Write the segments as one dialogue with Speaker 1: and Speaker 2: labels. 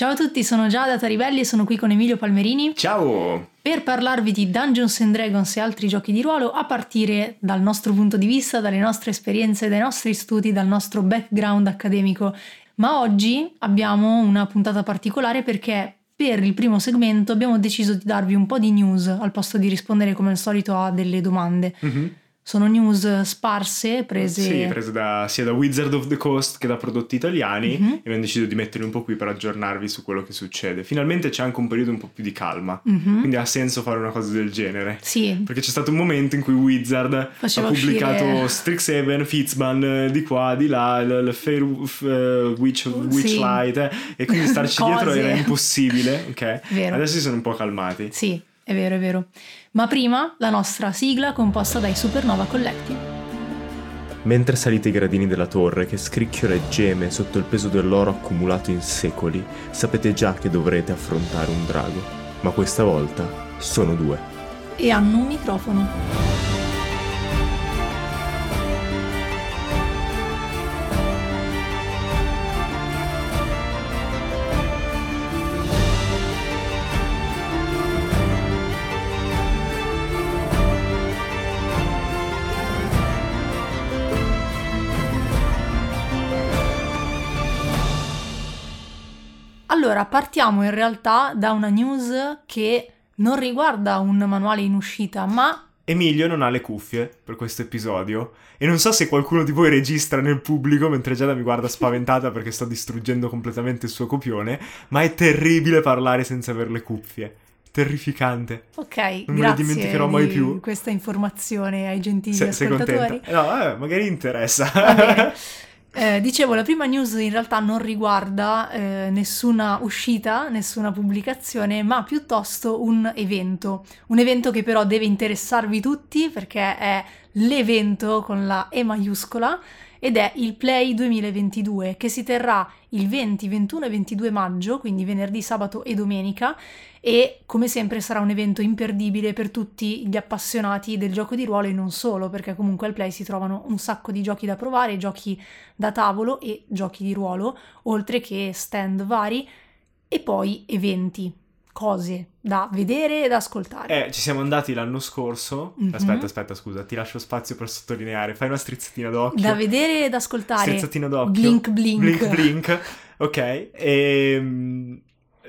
Speaker 1: Ciao a tutti, sono Giada Taribelli e sono qui con Emilio Palmerini
Speaker 2: Ciao!
Speaker 1: per parlarvi di Dungeons and Dragons e altri giochi di ruolo a partire dal nostro punto di vista, dalle nostre esperienze, dai nostri studi, dal nostro background accademico. Ma oggi abbiamo una puntata particolare perché per il primo segmento abbiamo deciso di darvi un po' di news al posto di rispondere come al solito a delle domande.
Speaker 2: Mm-hmm.
Speaker 1: Sono news sparse, prese...
Speaker 2: Sì, prese da, sia da Wizard of the Coast che da prodotti italiani
Speaker 1: Mhm.
Speaker 2: e abbiamo deciso di metterli un po' qui per aggiornarvi su quello che succede. Finalmente c'è anche un periodo un po' più di calma,
Speaker 1: Mhm.
Speaker 2: quindi ha senso fare una cosa del genere.
Speaker 1: Sì,
Speaker 2: Perché c'è stato un momento in cui Wizard
Speaker 1: Faceva
Speaker 2: ha pubblicato
Speaker 1: uscire-
Speaker 2: Strixhaven, Fitzban, eh, di qua, di là, il, il Fair eh, Witch, Witchlight, eh, e quindi starci dietro era impossibile, ok?
Speaker 1: Vero.
Speaker 2: Adesso si sono un po' calmati.
Speaker 1: sì, è vero, è vero. Ma prima la nostra sigla composta dai Supernova Collective.
Speaker 3: Mentre salite i gradini della torre che scricchiola e geme sotto il peso dell'oro accumulato in secoli, sapete già che dovrete affrontare un drago. Ma questa volta sono due.
Speaker 1: E hanno un microfono. Allora, partiamo in realtà da una news che non riguarda un manuale in uscita, ma
Speaker 2: Emilio non ha le cuffie per questo episodio e non so se qualcuno di voi registra nel pubblico mentre Giada mi guarda spaventata perché sto distruggendo completamente il suo copione, ma è terribile parlare senza avere le cuffie. Terrificante.
Speaker 1: ok,
Speaker 2: Non me
Speaker 1: grazie
Speaker 2: dimenticherò mai
Speaker 1: di
Speaker 2: più.
Speaker 1: questa informazione ai gentili
Speaker 2: Se- sei
Speaker 1: ascoltatori.
Speaker 2: contenta? No, vabbè, magari interessa.
Speaker 1: Eh, dicevo, la prima news in realtà non riguarda eh, nessuna uscita, nessuna pubblicazione, ma piuttosto un evento. Un evento che però deve interessarvi tutti perché è l'evento con la E maiuscola ed è il Play 2022 che si terrà il 20, 21 e 22 maggio, quindi venerdì, sabato e domenica e come sempre sarà un evento imperdibile per tutti gli appassionati del gioco di ruolo e non solo, perché comunque al Play si trovano un sacco di giochi da provare, giochi da tavolo e giochi di ruolo, oltre che stand vari e poi eventi, cose da vedere e da ascoltare.
Speaker 2: Eh, ci siamo andati l'anno scorso.
Speaker 1: Mhm.
Speaker 2: Aspetta, aspetta, scusa, ti lascio spazio per sottolineare. Fai una strizzatina d'occhio.
Speaker 1: Da vedere e da ascoltare.
Speaker 2: Strizzatina d'occhio.
Speaker 1: Blink blink.
Speaker 2: Blink blink. Ok. E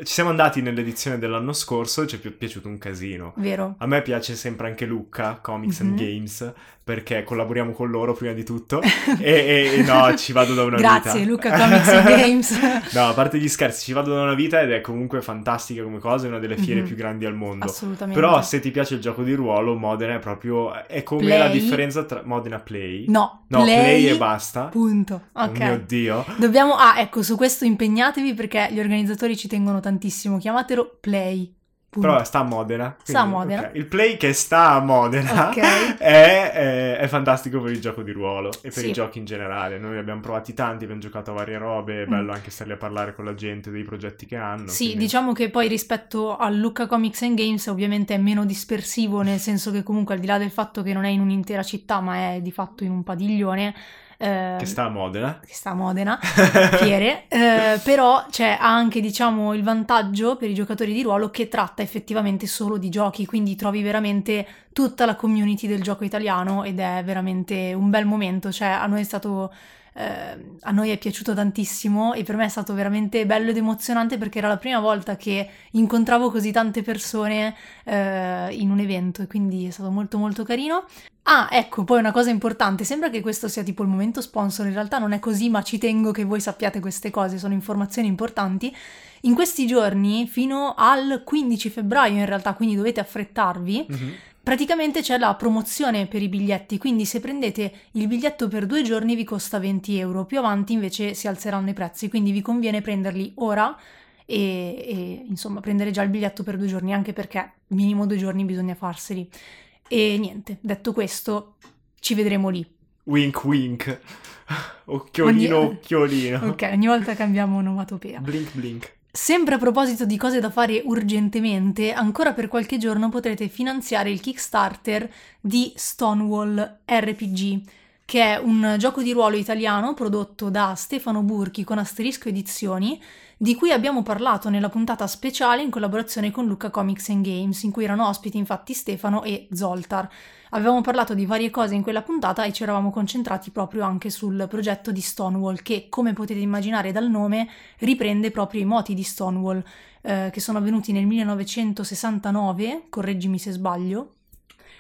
Speaker 2: ci siamo andati nell'edizione dell'anno scorso e ci è pi- piaciuto un casino.
Speaker 1: Vero.
Speaker 2: A me piace sempre anche Lucca, Comics
Speaker 1: Mhm.
Speaker 2: and Games, perché collaboriamo con loro prima di tutto. e, e- no, ci vado da una
Speaker 1: Grazie
Speaker 2: vita.
Speaker 1: Luca Comics Games.
Speaker 2: no, a parte gli scherzi, ci vado da una vita ed è comunque fantastica come cosa, è una delle fiere
Speaker 1: Mhm.
Speaker 2: più grandi al mondo.
Speaker 1: Assolutamente.
Speaker 2: Però se ti piace il gioco di ruolo, Modena è proprio... è come
Speaker 1: Play.
Speaker 2: la differenza tra Modena Play.
Speaker 1: No,
Speaker 2: No,
Speaker 1: play,
Speaker 2: play e basta.
Speaker 1: Punto.
Speaker 2: Oh
Speaker 1: Ok.
Speaker 2: mio Dio.
Speaker 1: Dobbiamo, ah, ecco, su questo impegnatevi perché gli organizzatori ci tengono tantissimo. Chiamatelo Play. Punto.
Speaker 2: Però sta a Modena.
Speaker 1: Sta a
Speaker 2: quindi,
Speaker 1: Modena.
Speaker 2: ok. Il play che sta a Modena
Speaker 1: Ok.
Speaker 2: è, è- è fantastico per il gioco di ruolo e per
Speaker 1: Sì.
Speaker 2: i giochi in generale. Noi abbiamo provati tanti, abbiamo giocato a varie robe, è
Speaker 1: Mm.
Speaker 2: bello anche starli a parlare con la gente dei progetti che hanno.
Speaker 1: Sì,
Speaker 2: quindi-
Speaker 1: diciamo che poi rispetto al Lucca Comics and Games ovviamente è meno dispersivo, nel senso che comunque al di là del fatto che non è in un'intera città, ma è di fatto in un padiglione, eh,
Speaker 2: Che sta a Modena.
Speaker 1: che sta a Modena, fiere, eh, però c'è anche diciamo il vantaggio per i giocatori di ruolo che tratta effettivamente solo di giochi, quindi trovi veramente tutta la community del gioco italiano ed è veramente un bel momento, cioè a noi è stato... eh, a noi è piaciuto tantissimo e per me è stato veramente bello ed emozionante perché era la prima volta che incontravo così tante persone eh, in un evento e quindi è stato molto molto carino. Ah, ecco, poi una cosa importante, sembra che questo sia tipo il momento sponsor, in realtà non è così, ma ci tengo che voi sappiate queste cose, sono informazioni importanti. In questi giorni, fino al 15 febbraio in realtà, quindi dovete affrettarvi,
Speaker 2: Mhm.
Speaker 1: Praticamente c'è la promozione per i biglietti, quindi se prendete il biglietto per due giorni vi costa 20 euro, più avanti invece si alzeranno i prezzi, quindi vi conviene prenderli ora e, e, insomma prendere già il biglietto per due giorni, anche perché minimo due giorni bisogna farseli. E niente, detto questo, ci vedremo lì.
Speaker 2: Wink wink. Occhiolino,
Speaker 1: Ogni-
Speaker 2: occhiolino.
Speaker 1: Ok, ogni volta cambiamo onomatopea.
Speaker 2: Blink blink.
Speaker 1: Sempre a proposito di cose da fare urgentemente, ancora per qualche giorno potrete finanziare il Kickstarter di Stonewall RPG, che è un gioco di ruolo italiano prodotto da Stefano Burchi con Asterisco Edizioni, di cui abbiamo parlato nella puntata speciale in collaborazione con Luca Comics and Games, in cui erano ospiti infatti Stefano e Zoltar. Avevamo parlato di varie cose in quella puntata e ci eravamo concentrati proprio anche sul progetto di Stonewall, che come potete immaginare dal nome riprende proprio i moti di Stonewall, eh, che sono avvenuti nel 1969, correggimi se sbaglio,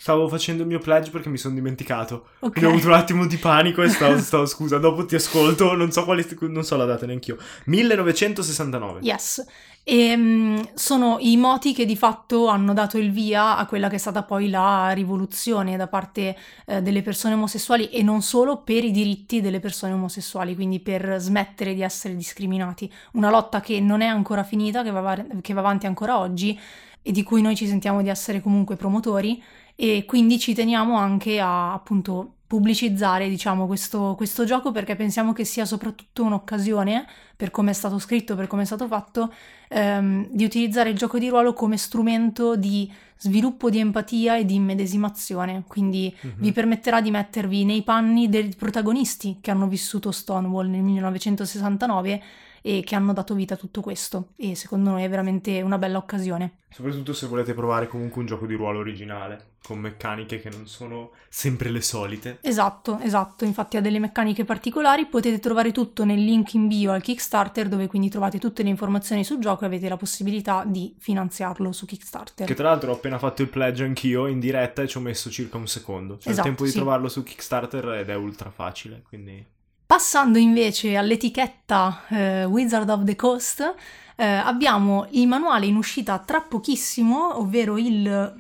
Speaker 2: Stavo facendo il mio pledge perché mi sono dimenticato.
Speaker 1: Ok.
Speaker 2: Quindi ho avuto un attimo di panico e stavo, stavo- scusa, dopo ti ascolto, non so quali, non so la data neanch'io. 1969.
Speaker 1: Yes. E mm, sono i moti che di fatto hanno dato il via a quella che è stata poi la rivoluzione da parte eh, delle persone omosessuali e non solo per i diritti delle persone omosessuali, quindi per smettere di essere discriminati. Una lotta che non è ancora finita, che va, va- che va avanti ancora oggi e di cui noi ci sentiamo di essere comunque promotori e quindi ci teniamo anche a appunto pubblicizzare diciamo questo, questo gioco perché pensiamo che sia soprattutto un'occasione per come è stato scritto, per come è stato fatto, ehm, di utilizzare il gioco di ruolo come strumento di sviluppo di empatia e di immedesimazione. Quindi
Speaker 2: Mhm.
Speaker 1: vi permetterà di mettervi nei panni dei protagonisti che hanno vissuto Stonewall nel 1969 e che hanno dato vita a tutto questo. E secondo noi è veramente una bella occasione.
Speaker 2: Soprattutto se volete provare comunque un gioco di ruolo originale, con meccaniche che non sono sempre le solite.
Speaker 1: Esatto, esatto, infatti ha delle meccaniche particolari, potete trovare tutto nel link in bio al Kickstarter dove quindi trovate tutte le informazioni sul gioco e avete la possibilità di finanziarlo su Kickstarter.
Speaker 2: Che tra l'altro ho appena fatto il pledge anch'io in diretta e ci ho messo circa un secondo. Cioè
Speaker 1: Esatto,
Speaker 2: il tempo di
Speaker 1: sì.
Speaker 2: trovarlo su Kickstarter ed è ultra facile, quindi...
Speaker 1: Passando invece all'etichetta eh, Wizard of the Coast, eh, abbiamo il manuale in uscita tra pochissimo, ovvero il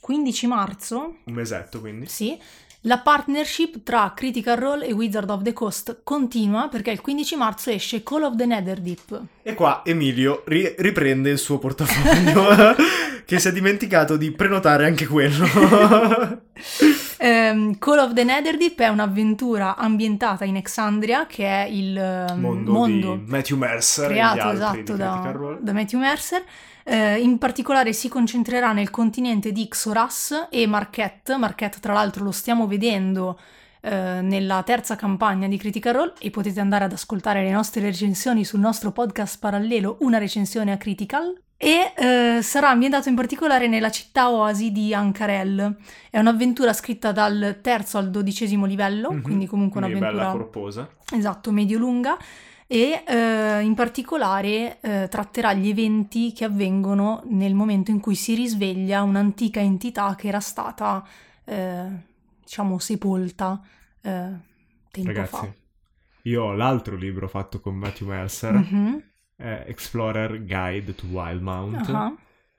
Speaker 1: 15 marzo,
Speaker 2: Un mesetto, quindi.
Speaker 1: Sì, la partnership tra Critical Role e Wizard of the Coast continua perché il 15 marzo esce Call of the Netherdeep.
Speaker 2: E qua Emilio ri- riprende il suo portafoglio, che si è dimenticato di prenotare anche quello.
Speaker 1: Ehm, Call of the Netherdeep è un'avventura ambientata in Exandria, che è il ehm,
Speaker 2: mondo,
Speaker 1: mondo
Speaker 2: di Matthew Mercer
Speaker 1: creato esatto da, da Matthew Mercer. Eh, in particolare si concentrerà nel continente di Xoras e Marquette. Marquette, tra l'altro, lo stiamo vedendo eh, nella terza campagna di Critical Role e potete andare ad ascoltare le nostre recensioni sul nostro podcast parallelo, una recensione a Critical. E eh, sarà ambientato in particolare nella città oasi di Ancarel. È un'avventura scritta dal terzo al dodicesimo livello,
Speaker 2: Mhm.
Speaker 1: quindi comunque
Speaker 2: Quindi
Speaker 1: un'avventura
Speaker 2: bella corposa.
Speaker 1: Esatto, medio-lunga e eh, in particolare eh, tratterà gli eventi che avvengono nel momento in cui si risveglia un'antica entità che era stata, eh, diciamo, sepolta eh, tempo
Speaker 2: Ragazzi,
Speaker 1: fa.
Speaker 2: io ho l'altro libro fatto con Matthew Mercer,
Speaker 1: Mhm,
Speaker 2: è Explorer Guide to Wildmount,
Speaker 1: ah,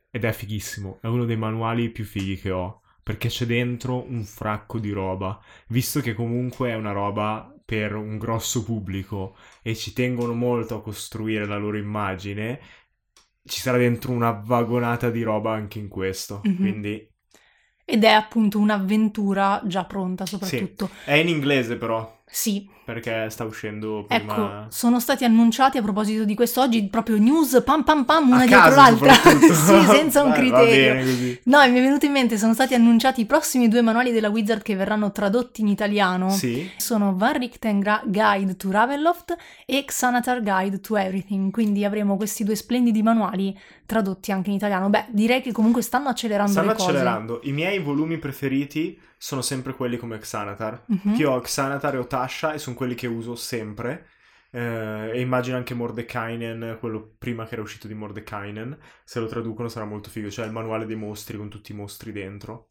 Speaker 2: ed è fighissimo, è uno dei manuali più fighi che ho, perché c'è dentro un fracco di roba, visto che comunque è una roba per un grosso pubblico e ci tengono molto a costruire la loro immagine, ci sarà dentro una vagonata di roba anche in questo,
Speaker 1: Mhm.
Speaker 2: quindi
Speaker 1: Ed è appunto un'avventura già pronta soprattutto.
Speaker 2: è in inglese però,
Speaker 1: Sì,
Speaker 2: perché sta uscendo prima...
Speaker 1: ecco, sono stati annunciati a proposito di questo oggi proprio news pam pam pam una
Speaker 2: a
Speaker 1: dietro l'altra. sì, senza un
Speaker 2: Beh,
Speaker 1: criterio. No, mi è venuto in mente, sono stati annunciati i prossimi due manuali della Wizard che verranno tradotti in italiano.
Speaker 2: Sì,
Speaker 1: Sono Van Richten Gra- Guide to Ravenloft e Xanatar Guide to Everything, quindi avremo questi due splendidi manuali tradotti anche in italiano. Beh, direi che comunque stanno accelerando
Speaker 2: stanno
Speaker 1: le cose.
Speaker 2: accelerando. I miei volumi preferiti sono sempre quelli come Xanatar.
Speaker 1: Mhm.
Speaker 2: Che io ho Xanatar e ho Tasha e sono quelli che uso sempre. Eh, e immagino anche Mordekainen, quello prima che era uscito di Mordekainen. Se lo traducono sarà molto figo. Cioè il manuale dei mostri con tutti i mostri dentro.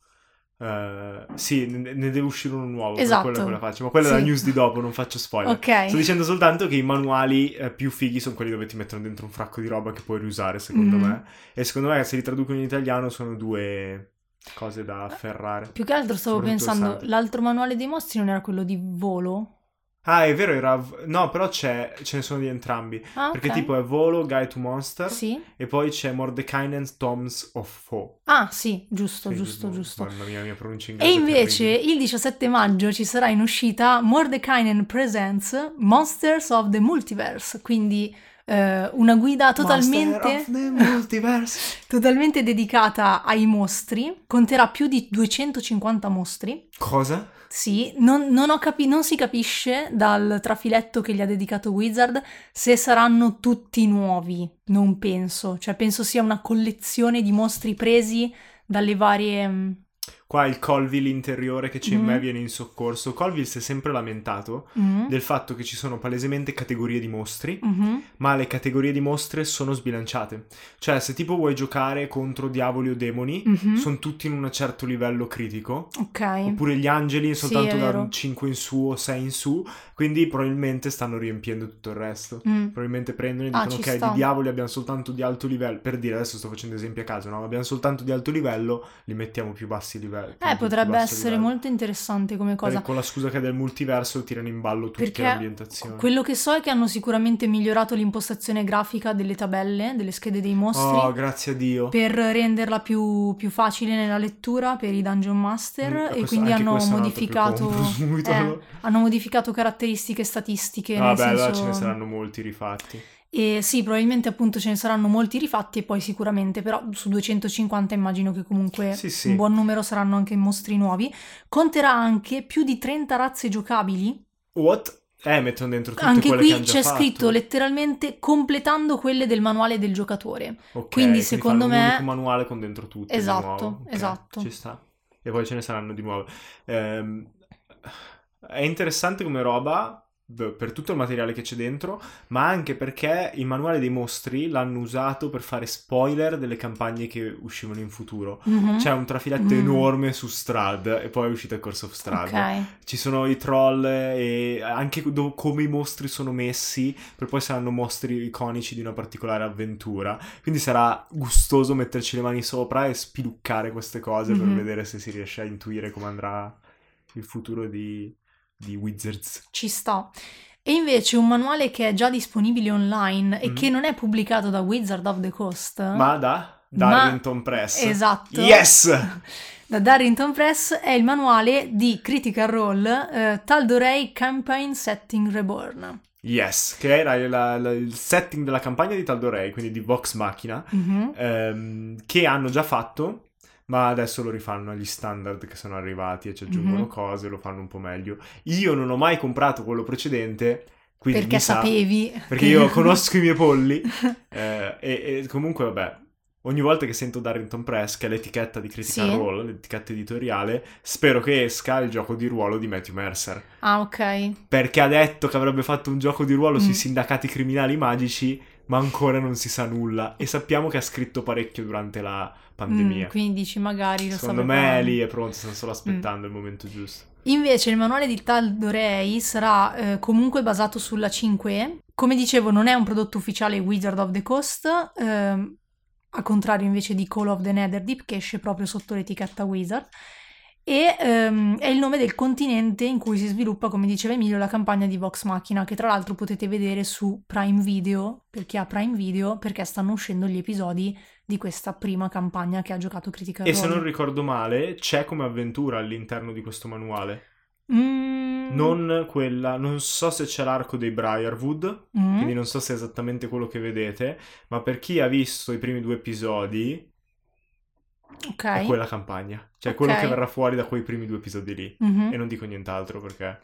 Speaker 2: Eh, sì, ne, ne deve uscire uno nuovo.
Speaker 1: Esatto.
Speaker 2: quello che la faccio. Ma quella è
Speaker 1: Sì.
Speaker 2: la news di dopo, non faccio spoiler.
Speaker 1: Ok.
Speaker 2: Sto dicendo soltanto che i manuali eh, più fighi sono quelli dove ti mettono dentro un fracco di roba che puoi riusare, secondo
Speaker 1: Mhm.
Speaker 2: me. E secondo me, se li traducono in italiano, sono due cose da afferrare.
Speaker 1: Più che altro stavo
Speaker 2: Soprattutto
Speaker 1: pensando,
Speaker 2: Santi.
Speaker 1: l'altro manuale dei mostri non era quello di volo?
Speaker 2: Ah, è vero, era. No, però c'è, ce ne sono di entrambi.
Speaker 1: Ah,
Speaker 2: Perché tipo è Volo, Guide to Monster.
Speaker 1: Sì.
Speaker 2: E poi c'è Mordekainen's Toms of Foe.
Speaker 1: Ah, sì, giusto,
Speaker 2: Quindi,
Speaker 1: giusto, giusto.
Speaker 2: Mamma mia, mia pronuncia inglese.
Speaker 1: E invece il 17 maggio ci sarà in uscita Mordekainen Presents Monsters of the Multiverse, quindi eh, una guida totalmente, totalmente dedicata ai mostri, conterà più di 250 mostri.
Speaker 2: Cosa?
Speaker 1: Sì, non, non ho capi- non si capisce dal trafiletto che gli ha dedicato Wizard se saranno tutti nuovi, non penso, cioè penso sia una collezione di mostri presi dalle varie... mm,
Speaker 2: Qua il Colville interiore che c'è in
Speaker 1: Mhm.
Speaker 2: me viene in soccorso. Colville si è sempre lamentato
Speaker 1: mm,
Speaker 2: del fatto che ci sono palesemente categorie di mostri,
Speaker 1: mhm,
Speaker 2: ma le categorie di mostre sono sbilanciate. Cioè, se tipo vuoi giocare contro diavoli o demoni,
Speaker 1: mhm.
Speaker 2: sono tutti in un certo livello critico.
Speaker 1: Ok.
Speaker 2: Oppure gli angeli
Speaker 1: Sì,
Speaker 2: soltanto
Speaker 1: è
Speaker 2: da
Speaker 1: vero.
Speaker 2: 5 in su o 6 in su, quindi probabilmente stanno riempiendo tutto il resto.
Speaker 1: Mm.
Speaker 2: Probabilmente prendono e
Speaker 1: Ah,
Speaker 2: dicono
Speaker 1: ci
Speaker 2: ok,
Speaker 1: sta.
Speaker 2: di diavoli abbiamo soltanto di alto livello. Per dire, adesso sto facendo esempi a caso, no? Abbiamo soltanto di alto livello, li mettiamo più bassi livelli. Più-
Speaker 1: Eh, potrebbe essere
Speaker 2: livello.
Speaker 1: molto interessante come cosa.
Speaker 2: Perché con la scusa che è del multiverso tirano in ballo tutte
Speaker 1: Perché
Speaker 2: le ambientazioni.
Speaker 1: Quello che so è che hanno sicuramente migliorato l'impostazione grafica delle tabelle, delle schede dei mostri,
Speaker 2: Oh, grazie a Dio.
Speaker 1: per renderla più, più facile nella lettura per i Dungeon Master
Speaker 2: Mm,
Speaker 1: e
Speaker 2: questo-
Speaker 1: quindi hanno modificato, eh, hanno modificato caratteristiche statistiche.
Speaker 2: Ah,
Speaker 1: nel
Speaker 2: beh, allora
Speaker 1: senso-
Speaker 2: ce ne saranno molti rifatti.
Speaker 1: E sì, probabilmente appunto ce ne saranno molti rifatti e poi sicuramente, però su 250 immagino che comunque
Speaker 2: Sì, sì.
Speaker 1: un buon numero saranno anche mostri nuovi. Conterà anche più di 30 razze giocabili.
Speaker 2: What? Eh, mettono dentro tutte
Speaker 1: Anche qui c'è
Speaker 2: fatto.
Speaker 1: scritto letteralmente completando quelle del manuale del giocatore.
Speaker 2: Ok,
Speaker 1: quindi secondo
Speaker 2: fanno un
Speaker 1: me-
Speaker 2: unico manuale con dentro tutte
Speaker 1: Esatto,
Speaker 2: di nuovo. Ok,
Speaker 1: esatto.
Speaker 2: Ci sta. E poi ce ne saranno di nuove. Ehm, è interessante come roba per tutto il materiale che c'è dentro, ma anche perché il manuale dei mostri l'hanno usato per fare spoiler delle campagne che uscivano in futuro.
Speaker 1: Mhm.
Speaker 2: C'è un trafiletto
Speaker 1: Mm.
Speaker 2: enorme su Strad e poi è uscito il Corso of Strad.
Speaker 1: Ok.
Speaker 2: Ci sono i troll e anche do- come i mostri sono messi, per poi saranno mostri iconici di una particolare avventura. Quindi sarà gustoso metterci le mani sopra e spiluccare queste cose per
Speaker 1: Mhm.
Speaker 2: vedere se si riesce a intuire come andrà il futuro di, di Wizards.
Speaker 1: Ci sta. E invece un manuale che è già disponibile online e
Speaker 2: Mhm.
Speaker 1: che non è pubblicato da Wizard of the Coast.
Speaker 2: Ma da
Speaker 1: Ma-
Speaker 2: Darrington Press.
Speaker 1: Esatto.
Speaker 2: Yes!
Speaker 1: Da Darrington Press è il manuale di Critical Role eh, Tal'Dorei Campaign Setting Reborn.
Speaker 2: Yes, che era la- la- il setting della campagna di Tal'Dorei, quindi di Vox Machina.
Speaker 1: Mhm.
Speaker 2: ehm, che hanno già fatto, ma adesso lo rifanno agli standard che sono arrivati e ci aggiungono
Speaker 1: Mhm.
Speaker 2: cose, lo fanno un po' meglio. Io non ho mai comprato quello precedente, quindi
Speaker 1: Perché
Speaker 2: sa-
Speaker 1: sapevi.
Speaker 2: perché
Speaker 1: che-
Speaker 2: io conosco i miei polli eh, e, e comunque vabbè. Ogni volta che sento Darrington Press, che è l'etichetta di Critical
Speaker 1: Sì.
Speaker 2: Role, l'etichetta editoriale, spero che esca il gioco di ruolo di Matthew Mercer.
Speaker 1: Ah, ok.
Speaker 2: Perché ha detto che avrebbe fatto un gioco di ruolo
Speaker 1: Mm.
Speaker 2: sui sindacati criminali magici, ma ancora non si sa nulla. E sappiamo che ha scritto parecchio durante la pandemia.
Speaker 1: Mm, quindi dici magari lo
Speaker 2: Secondo me
Speaker 1: preparando.
Speaker 2: lì è pronto, stanno solo aspettando il momento giusto.
Speaker 1: Invece il manuale di Tal'Dorei sarà eh, comunque basato sulla 5E. Come dicevo, non è un prodotto ufficiale Wizard of the Coast, ehm, al contrario invece di Call of the Netherdeep che esce proprio sotto l'etichetta Wizard. E ehm, è il nome del continente in cui si sviluppa, come diceva Emilio, la campagna di Vox Machina, che tra l'altro potete vedere su Prime Video, per chi ha Prime Video, perché stanno uscendo gli episodi di questa prima campagna che ha giocato Critical
Speaker 2: E se non ricordo male, c'è come avventura all'interno di questo manuale.
Speaker 1: Mm,
Speaker 2: Non quella, non so se c'è l'arco dei Briarwood,
Speaker 1: mm.
Speaker 2: quindi non so se è esattamente quello che vedete, ma per chi ha visto i primi due episodi,
Speaker 1: Ok.
Speaker 2: è quella campagna. Cioè
Speaker 1: Ok.
Speaker 2: quello che verrà fuori da quei primi due episodi lì.
Speaker 1: Mhm.
Speaker 2: E non dico nient'altro perché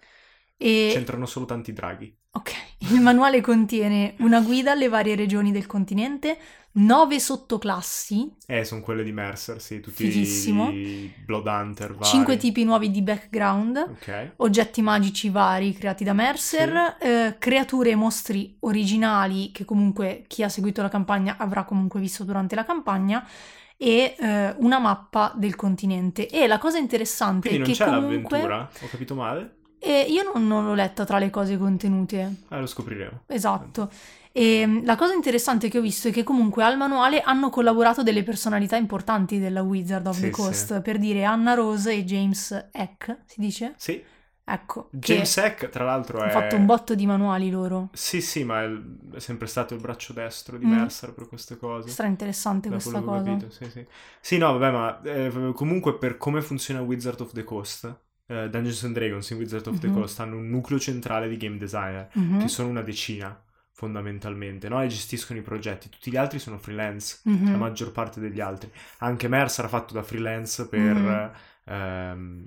Speaker 1: E-
Speaker 2: c'entrano solo tanti draghi.
Speaker 1: ok. Il manuale contiene una guida alle varie regioni del continente, nove sottoclassi,
Speaker 2: Eh, sono quelle di Mercer, sì, tutti
Speaker 1: Fighissimo.
Speaker 2: i Blood Hunter vari.
Speaker 1: cinque tipi nuovi di background,
Speaker 2: Ok.
Speaker 1: oggetti magici vari creati da Mercer, eh, creature e mostri originali che comunque chi ha seguito la campagna avrà comunque visto durante la campagna e eh, una mappa del continente. E la cosa interessante
Speaker 2: Quindi
Speaker 1: è
Speaker 2: non
Speaker 1: che
Speaker 2: c'è
Speaker 1: comunque...
Speaker 2: l'avventura? Ho capito male?
Speaker 1: E io non, non l'ho letta tra le cose contenute.
Speaker 2: Ah, lo scopriremo.
Speaker 1: Esatto. E mh, la cosa interessante che ho visto è che comunque al manuale hanno collaborato delle personalità importanti della Wizard of
Speaker 2: Sì,
Speaker 1: the
Speaker 2: sì.
Speaker 1: Coast, per dire Anna Rose e James Eck, si dice?
Speaker 2: Sì,
Speaker 1: Ecco,
Speaker 2: James Eck, tra l'altro, è...
Speaker 1: hanno fatto un botto di manuali loro.
Speaker 2: Sì, sì, ma è, sempre stato il braccio destro di
Speaker 1: Mm.
Speaker 2: Mercer per queste cose.
Speaker 1: Stra interessante
Speaker 2: Da
Speaker 1: questa cosa.
Speaker 2: capito, sì, sì. Sì, no, vabbè, ma eh, comunque per come funziona Wizard of the Coast, eh, Dungeons and Dragons in Wizard of the
Speaker 1: Mhm.
Speaker 2: Coast hanno un nucleo centrale di game designer,
Speaker 1: Mhm,
Speaker 2: che sono una decina, fondamentalmente, no? E gestiscono i progetti. Tutti gli altri sono freelance,
Speaker 1: mhm.
Speaker 2: la maggior parte degli altri. Anche Mercer ha fatto da freelance per...
Speaker 1: Mhm.
Speaker 2: ehm,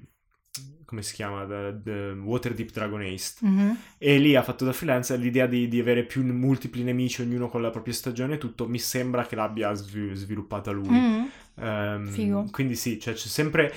Speaker 4: come si chiama? The, the Waterdeep Dragon Ace.
Speaker 1: Mhm.
Speaker 4: E lì ha fatto da freelance l'idea di, di avere più multipli nemici, ognuno con la propria stagione e tutto. Mi sembra che l'abbia svi- sviluppata lui.
Speaker 1: Mm.
Speaker 4: Ehm,
Speaker 1: Figo.
Speaker 4: Quindi sì, cioè c'è sempre.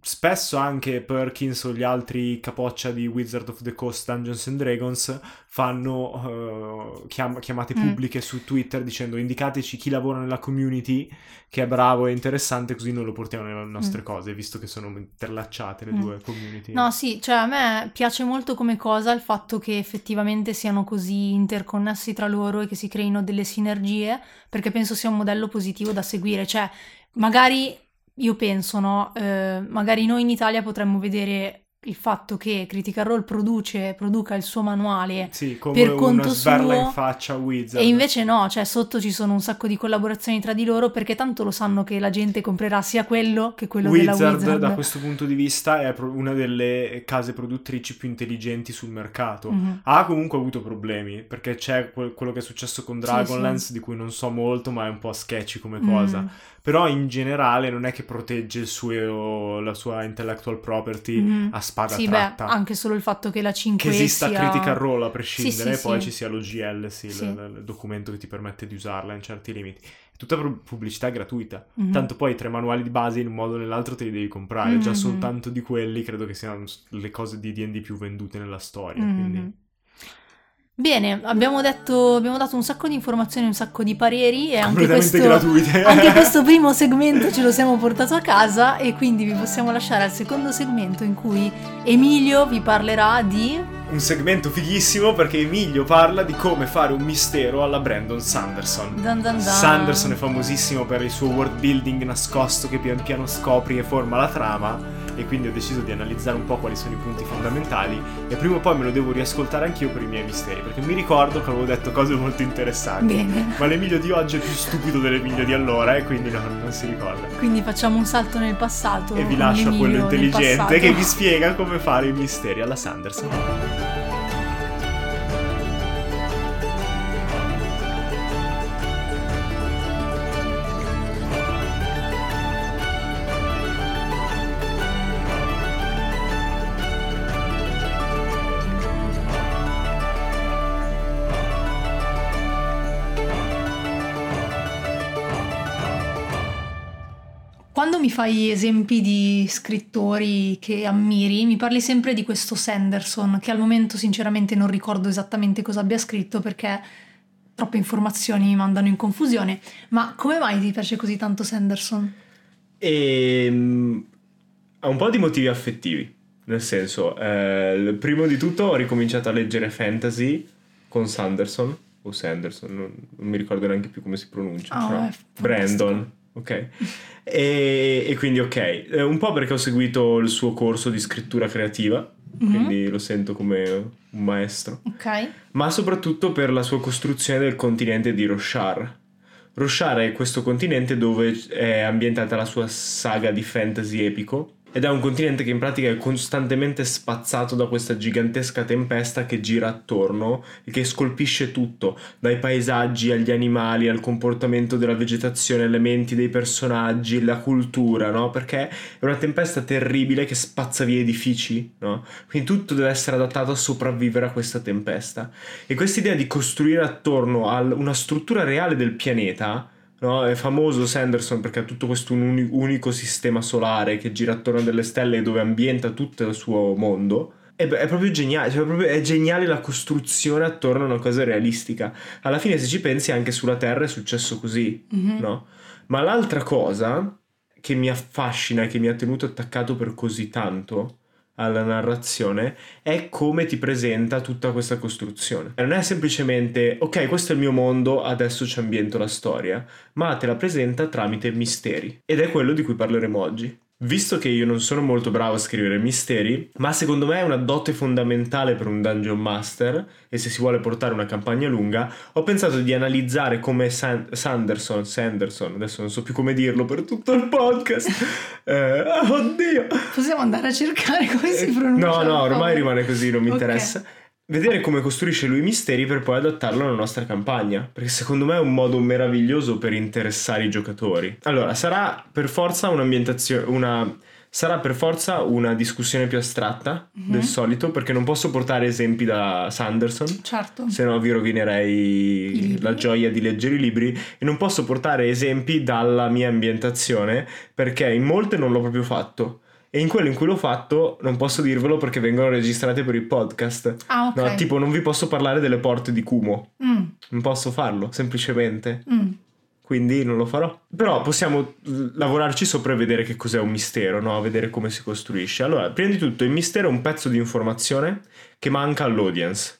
Speaker 4: Spesso anche Perkins o gli altri capoccia di Wizard of the Coast Dungeons and Dragons fanno eh, chiam- chiamate
Speaker 1: Mm.
Speaker 4: pubbliche su Twitter dicendo indicateci chi lavora nella community che è bravo e interessante, così noi lo portiamo nelle nostre cose, visto che sono interlacciate le
Speaker 1: Mm.
Speaker 4: due community.
Speaker 1: No, sì, cioè a me piace molto come cosa il fatto che effettivamente siano così interconnessi tra loro e che si creino delle sinergie, perché penso sia un modello positivo da seguire. Cioè, magari io penso, no, eh, magari noi in Italia potremmo vedere il fatto che Critical Role produce, produca il suo manuale
Speaker 4: Sì, come
Speaker 1: per conto suo
Speaker 4: in faccia a Wizard.
Speaker 1: e invece no, cioè sotto ci sono un sacco di collaborazioni tra di loro perché tanto lo sanno che la gente comprerà sia quello che quello
Speaker 4: Wizard,
Speaker 1: della Wizard.
Speaker 4: da questo punto di vista è una delle case produttrici più intelligenti sul mercato.
Speaker 1: Mhm.
Speaker 4: Ha comunque avuto problemi perché c'è quel- quello che è successo con
Speaker 1: Sì,
Speaker 4: Dragonlance di cui non so molto ma è un po' sketchy come cosa.
Speaker 1: Mm.
Speaker 4: Però in generale non è che protegge il suo- la sua intellectual property
Speaker 1: Mhm.
Speaker 4: a spada
Speaker 1: Sì, beh,
Speaker 4: tratta.
Speaker 1: anche solo il fatto che la 5
Speaker 4: che esista
Speaker 1: sia...
Speaker 4: Critical Role a prescindere
Speaker 1: Sì, sì,
Speaker 4: e poi ci sia l'OGL, sì,
Speaker 1: Sì.
Speaker 4: il, il documento che ti permette di usarla in certi limiti. È tutta pubblicità gratuita.
Speaker 1: Mhm.
Speaker 4: Tanto poi i tre manuali di base in un modo o nell'altro te li devi comprare. Già
Speaker 1: Mhm.
Speaker 4: soltanto di quelli credo che siano le cose di D&D più vendute nella storia.
Speaker 1: Mhm.
Speaker 4: Quindi...
Speaker 1: Bene, abbiamo, detto, abbiamo dato un sacco di informazioni, un sacco di pareri e anche questo, anche questo primo segmento ce lo siamo portato a casa e quindi vi possiamo lasciare al secondo segmento in cui Emilio vi parlerà di...
Speaker 4: Un segmento fighissimo perché Emilio parla di come fare un mistero alla Brandon Sanderson.
Speaker 1: Dan dan dan.
Speaker 4: Sanderson è famosissimo per il suo world building nascosto che pian piano scopri e forma la trama e quindi ho deciso di analizzare un po' quali sono i punti fondamentali e prima o poi me lo devo riascoltare anch'io per i miei misteri perché mi ricordo che avevo detto cose molto interessanti.
Speaker 1: Bene,
Speaker 4: Ma l'Emilio di oggi è più stupido dell'Emilio di allora e quindi no, non si ricorda.
Speaker 1: quindi facciamo un salto nel passato.
Speaker 4: E vi lascio a quello intelligente che vi spiega come fare i misteri alla Sanderson.
Speaker 1: Mi fai esempi di scrittori che ammiri, mi parli sempre di questo Sanderson, che al momento sinceramente non ricordo esattamente cosa abbia scritto perché troppe informazioni mi mandano in confusione. Ma come mai ti piace così tanto Sanderson?
Speaker 2: E mm, ha un po' di motivi affettivi. Nel senso, eh, primo di tutto ho ricominciato a leggere fantasy con Sanderson o Sanderson, non, non mi ricordo neanche più come si pronuncia.
Speaker 1: Ah,
Speaker 2: però-
Speaker 1: è fantastico.
Speaker 2: Brandon, ok. E, e quindi ok, Eh, un po' perché ho seguito il suo corso di scrittura creativa,
Speaker 1: Mhm.
Speaker 2: quindi lo sento come un maestro
Speaker 1: Ok.
Speaker 2: ma soprattutto per la sua costruzione del continente di Roshar. Roshar è questo continente dove è ambientata la sua saga di fantasy epico ed è un continente che in pratica è costantemente spazzato da questa gigantesca tempesta che gira attorno e che scolpisce tutto, dai paesaggi agli animali, al comportamento della vegetazione, elementi dei personaggi, la cultura, no? Perché è una tempesta terribile che spazza via edifici, no? Quindi tutto deve essere adattato a sopravvivere a questa tempesta. E questa idea di costruire attorno a una struttura reale del pianeta, no? È famoso Sanderson perché ha tutto questo uni- unico sistema solare che gira attorno a delle stelle dove ambienta tutto il suo mondo. È, è proprio geniale, cioè proprio- è geniale la costruzione attorno a una cosa realistica. Alla fine, se ci pensi, anche sulla Terra è successo così,
Speaker 1: Mhm.
Speaker 2: no? Ma l'altra cosa che mi affascina e che mi ha tenuto attaccato per così tanto alla narrazione è come ti presenta tutta questa costruzione. Non è semplicemente, ok, questo è il mio mondo, adesso ci ambiento la storia, ma te la presenta tramite misteri. Ed è quello di cui parleremo oggi. Visto che io non sono molto bravo a scrivere misteri, ma secondo me è una dote fondamentale per un dungeon master, e se si vuole portare una campagna lunga, ho pensato di analizzare come San- Sanderson, Sanderson, adesso non so più come dirlo per tutto il podcast. Eh, oddio!
Speaker 1: Possiamo andare a cercare come si
Speaker 2: Eh,
Speaker 1: pronuncia?
Speaker 2: No, no, ormai rimane così, non mi
Speaker 1: Ok.
Speaker 2: interessa. Vedere come costruisce lui i misteri per poi adattarlo alla nostra campagna, perché secondo me è un modo meraviglioso per interessare i giocatori. Allora, sarà per forza un'ambientazione, una sarà per forza una discussione più astratta
Speaker 1: Mhm.
Speaker 2: del solito, perché non posso portare esempi da Sanderson,
Speaker 1: Certo.
Speaker 2: se no vi rovinerei la gioia di leggere i libri e non posso portare esempi dalla mia ambientazione perché in molte non l'ho proprio fatto e in quello in cui l'ho fatto non posso dirvelo perché vengono registrate per il podcast.
Speaker 1: Ah, ok.
Speaker 2: No, tipo non vi posso parlare delle porte di Kumo,
Speaker 1: Mm,
Speaker 2: non posso farlo semplicemente,
Speaker 1: mm.
Speaker 2: quindi non lo farò. Però possiamo eh, lavorarci sopra e vedere che cos'è un mistero, no? vedere come si costruisce. Allora, prima di tutto il mistero è un pezzo di informazione che manca all'audience.